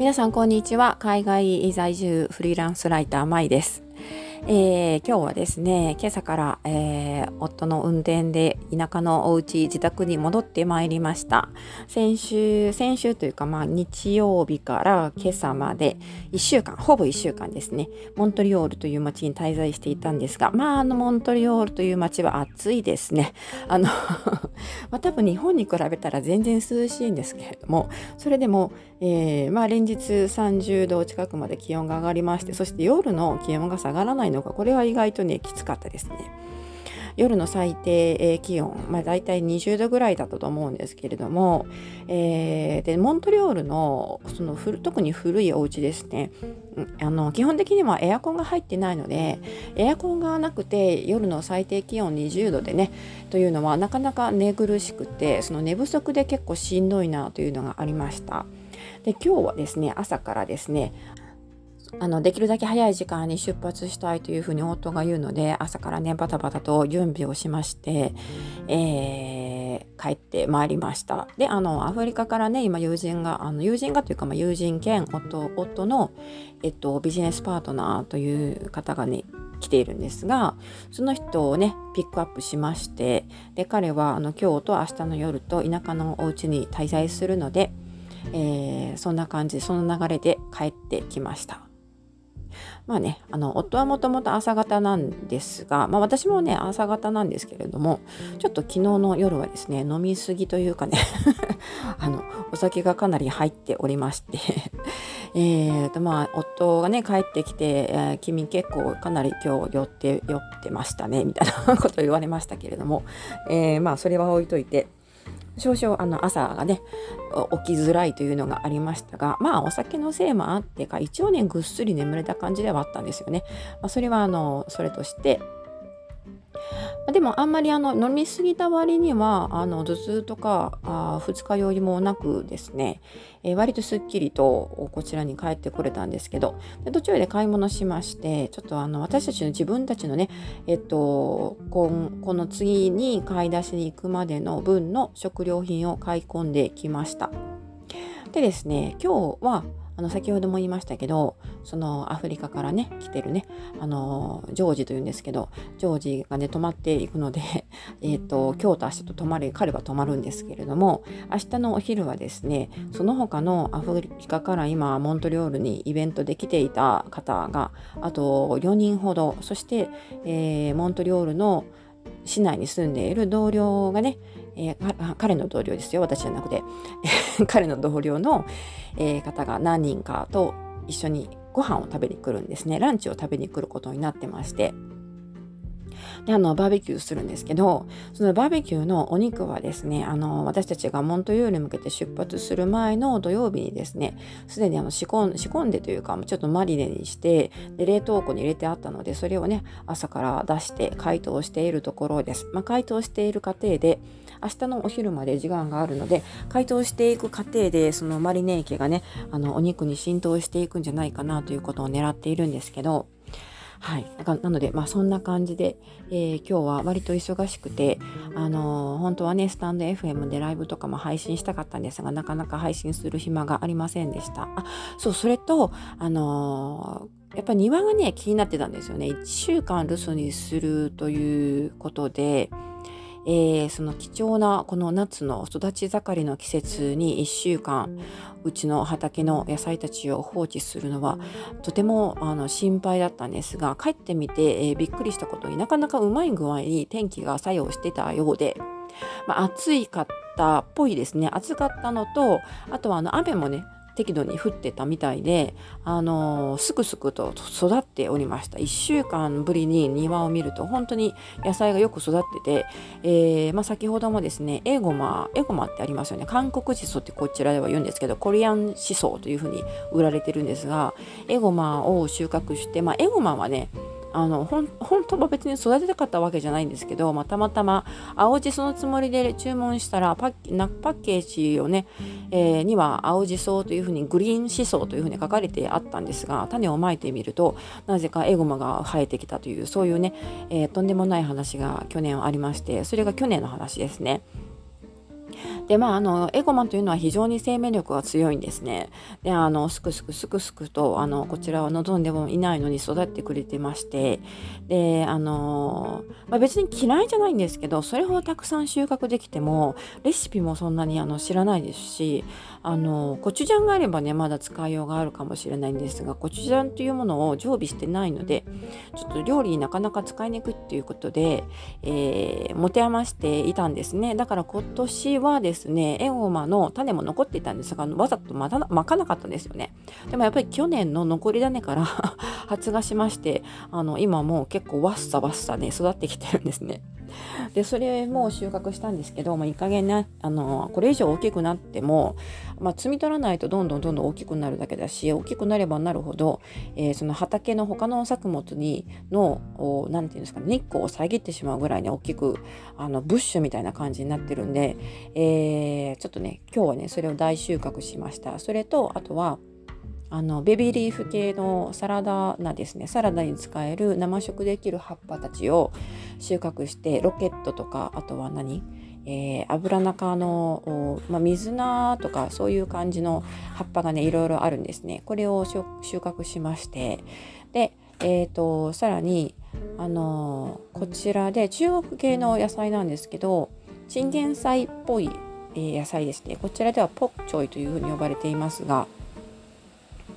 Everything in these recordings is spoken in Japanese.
皆さんこんにちは。海外在住フリーランスライターまいです。えー、今日はですね、今朝から、えー、夫の運転で田舎のお家、自宅に戻ってまいりました。先週、先週というか、まあ、日曜日から今朝まで1週間、ほぼ1週間ですね、モントリオールという街に滞在していたんですが、まあ、あの、モントリオールという街は暑いですね。あのまあ、多分日本に比べたら全然涼しいんですけれども、それでも、えー、まあ、連日30度近くまで気温が上がりまして、そして夜の気温が下がらないのが、これは意外とね、きつかったですね。夜の最低気温、まあ、大体20度ぐらいだったと思うんですけれども、えー、でモントリオールのその特に古いお家ですねあの基本的にはエアコンが入ってないのでエアコンがなくて夜の最低気温20度でねというのはなかなか寝苦しくてその寝不足で結構しんどいなというのがありました。で今日はですね朝からですねあのできるだけ早い時間に出発したいというふうに夫が言うので朝からねバタバタと準備をしまして、えー、帰ってまいりましたであのアフリカからね今友人があの友人がというか、まあ、友人兼夫夫の、えっと、ビジネスパートナーという方がね来ているんですがその人をねピックアップしましてで彼はあの今日と明日の夜と田舎のお家に滞在するので、えー、そんな感じその流れで帰ってきました。まあね、あの夫はもともと朝方なんですが、まあ、私もね朝方なんですけれどもちょっと昨日の夜はですね飲み過ぎというかね あのお酒がかなり入っておりまして えーとまあ夫がね帰ってきて、えー、君結構かなり今日酔って酔ってましたねみたいなことを言われましたけれども、えー、まあそれは置いといて少々あの朝がね起きづらいというのがありましたがまあお酒のせいもあってか一応ねぐっすり眠れた感じではあったんですよね。まあ、それはあのそれとしてでもあんまりあの飲み過ぎた割にはあの頭痛とかあ二日酔いもなくですね、えー、割とすっきりとこちらに帰ってこれたんですけどで途中で買い物しましてちょっとあの私たちの自分たちのねえっとここの次に買い出しに行くまでの分の食料品を買い込んできました。でですね今日はあの先ほども言いましたけどそのアフリカからね来てるねあのジョージというんですけどジョージがね泊まっていくので えっと今日と明日と泊まる彼は泊まるんですけれども明日のお昼はですねその他のアフリカから今モントリオールにイベントで来ていた方があと4人ほどそして、えー、モントリオールの市内に住んでいる同僚がねえー、彼の同僚ですよ私じゃなくて。彼の同僚の、えー、方が何人かと一緒にご飯を食べに来るんですね。ランチを食べに来ることになってまして。であのバーベキューするんですけどそのバーベキューのお肉はですねあの私たちがモントユーに向けて出発する前の土曜日にですねすでにあの仕込ん仕込んでというかちょっとマリネにしてで冷凍庫に入れてあったのでそれをね朝から出して解凍しているところです、まあ、解凍している過程で明日のお昼まで時間があるので解凍していく過程でそのマリネ液がねあのお肉に浸透していくんじゃないかなということを狙っているんですけどはい。なので、まあそんな感じで、えー、今日は割と忙しくて、あのー、本当はね、スタンド FM でライブとかも配信したかったんですが、なかなか配信する暇がありませんでした。あ、そう、それと、あのー、やっぱ庭がね、気になってたんですよね。1週間留守にするということで、えー、その貴重なこの夏の育ち盛りの季節に1週間うちの畑の野菜たちを放置するのはとてもあの心配だったんですが帰ってみて、えー、びっくりしたことになかなかうまい具合に天気が作用してたようで、まあ、暑いかったっぽいですね。暑かったのとあとはあの雨もね適度に降ってたみたいで、あの、すくすくと育っておりました。1週間ぶりに庭を見ると本当に野菜がよく育ってて、えー、まあ、先ほどもですね、エゴマ、エゴマってありますよね。韓国シソってこちらでは言うんですけど、コリアンシソというふうに売られてるんですが、エゴマを収穫して、まあ、エゴマはね、あの本当は別に育てたかったわけじゃないんですけど、まあ、たまたま青じそのつもりで注文したらパッパッケージをね、えー、には青じそというふうにグリーンシソというふうに書かれてあったんですが種をまいてみるとなぜかエゴマが生えてきたというそういうね、えー、とんでもない話が去年ありましてそれが去年の話ですね。でまああのエゴマンというのは非常に生命力が強いんですね。であのすくすくすくすくとあのこちらは望んでもいないのに育ってくれてましてであの、まあ、別に嫌いじゃないんですけどそれほどたくさん収穫できてもレシピもそんなにあの知らないですしあのコチュジャンがあればねまだ使いようがあるかもしれないんですがコチュジャンというものを常備してないのでちょっと料理になかなか使いにくいっていうことで、えー、持て余していたんですねだから今年はですねエゴマの種も残っていたんですがわざとまたまかなかったんですよね。でもやっぱり去年の残り種から 発芽しましてあの今もう結構わっさわっさね育ってきてるんですね。でそれも収穫したんですけど、まあ、いい加減ねあのこれ以上大きくなっても、まあ、摘み取らないとどんどんどんどん大きくなるだけだし大きくなればなるほど、えー、その畑の他の作物にの何て言うんですか、ね、日光を遮ってしまうぐらいに大きくあのブッシュみたいな感じになってるんで、えー、ちょっとね今日はねそれを大収穫しました。それとあとはあのベビーリーフ系のサラダ菜ですね。サラダに使える生食できる葉っぱたちを収穫してロケットとかあとは何、えー、油中の、まあ、水菜とかそういう感じの葉っぱがねいろいろあるんですね。これを収穫しまして。でえーと、さらに、あのー、こちらで中国系の野菜なんですけどチンゲン菜っぽい、えー、野菜ですね。こちらではポッチョイというふうに呼ばれていますが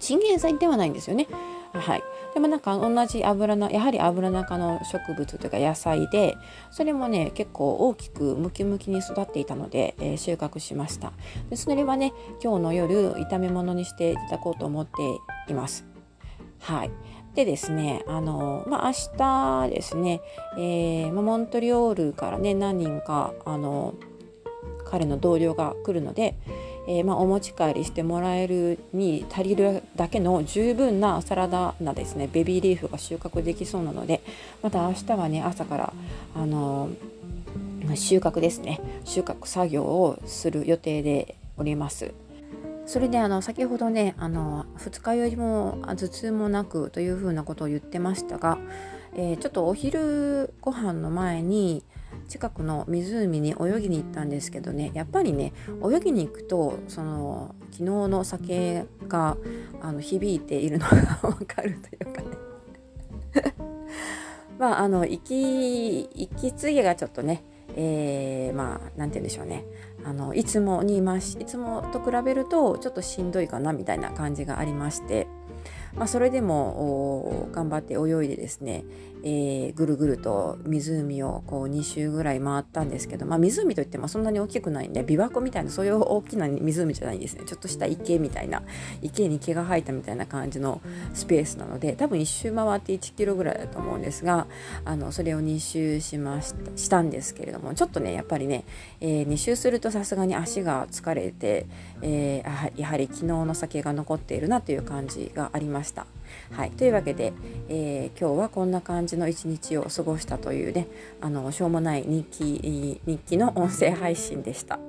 チンゲン菜ではないんですよね。はい、でもなんか同じ油のやはり油中の植物というか野菜でそれもね結構大きくムキムキに育っていたので、えー、収穫しました。でそれはね今日の夜炒め物にしていただこうと思っています。はい。でですね、あの、まあ、明日ですね、えー、ま、モントリオールからね、何人か、あの、彼の同僚が来るので、えー、まあ、お持ち帰りしてもらえるに足りるだけの十分なサラダなですねベビーリーフが収穫できそうなのでまた明日はね朝からあのー、収穫ですね収穫作業をする予定でおります。それであの先ほどねあの二日酔いも頭痛もなくというふうなことを言ってましたが、えー、ちょっとお昼ご飯の前に近くの湖に泳ぎに行ったんですけどねやっぱりね泳ぎに行くとその昨日の酒があの響いているのが 分かるというかね。まああの息息継ぎがちょっとねえー、まあ何て言うんでしょうね。あのいつもにいますいつもと比べるとちょっとしんどいかなみたいな感じがありまして。まあ、それでも頑張って泳いでですね、えー、ぐるぐると湖をこう2周ぐらい回ったんですけど、まあ、湖といってもそんなに大きくないんで琵琶湖みたいなそういう大きな湖じゃないんですねちょっとした池みたいな池に毛が生えたみたいな感じのスペースなので多分1周回って1キロぐらいだと思うんですがあのそれを2周しましたしたんですけれどもちょっとねやっぱりね、えー、2周するとさすがに足が疲れて、えー、やはり昨日の酒が残っているなという感じがありました。はい、というわけで、えー、今日はこんな感じの一日を過ごしたというねあのしょうもない日記日記の音声配信でした。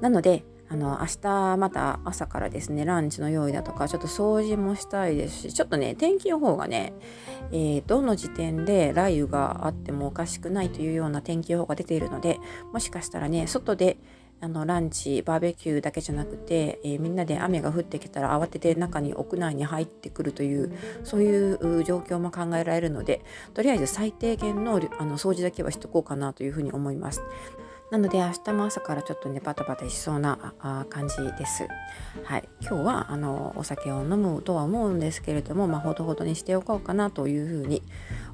なのであの明日また朝からですねランチの用意だとかちょっと掃除もしたいですしちょっとね天気予報がね、えー、どの時点で雷雨があってもおかしくないというような天気予報が出ているのでもしかしたらね外であのランチバーベキューだけじゃなくて、えー、みんなで雨が降ってきたら慌てて中に屋内に入ってくるというそういう状況も考えられるのでとりあえず最低限のあの掃除だけはしとこうかなというふうに思います。なので明日も朝からちょっとねバタバタしそうな感じです。はい、今日はあのお酒を飲むとは思うんですけれども、まあ、ほどほどにしておこうかなというふうに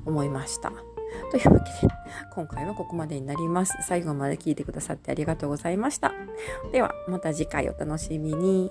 思いました。というわけで、今回はここまでになります。最後まで聞いてくださってありがとうございました。では、また次回お楽しみに。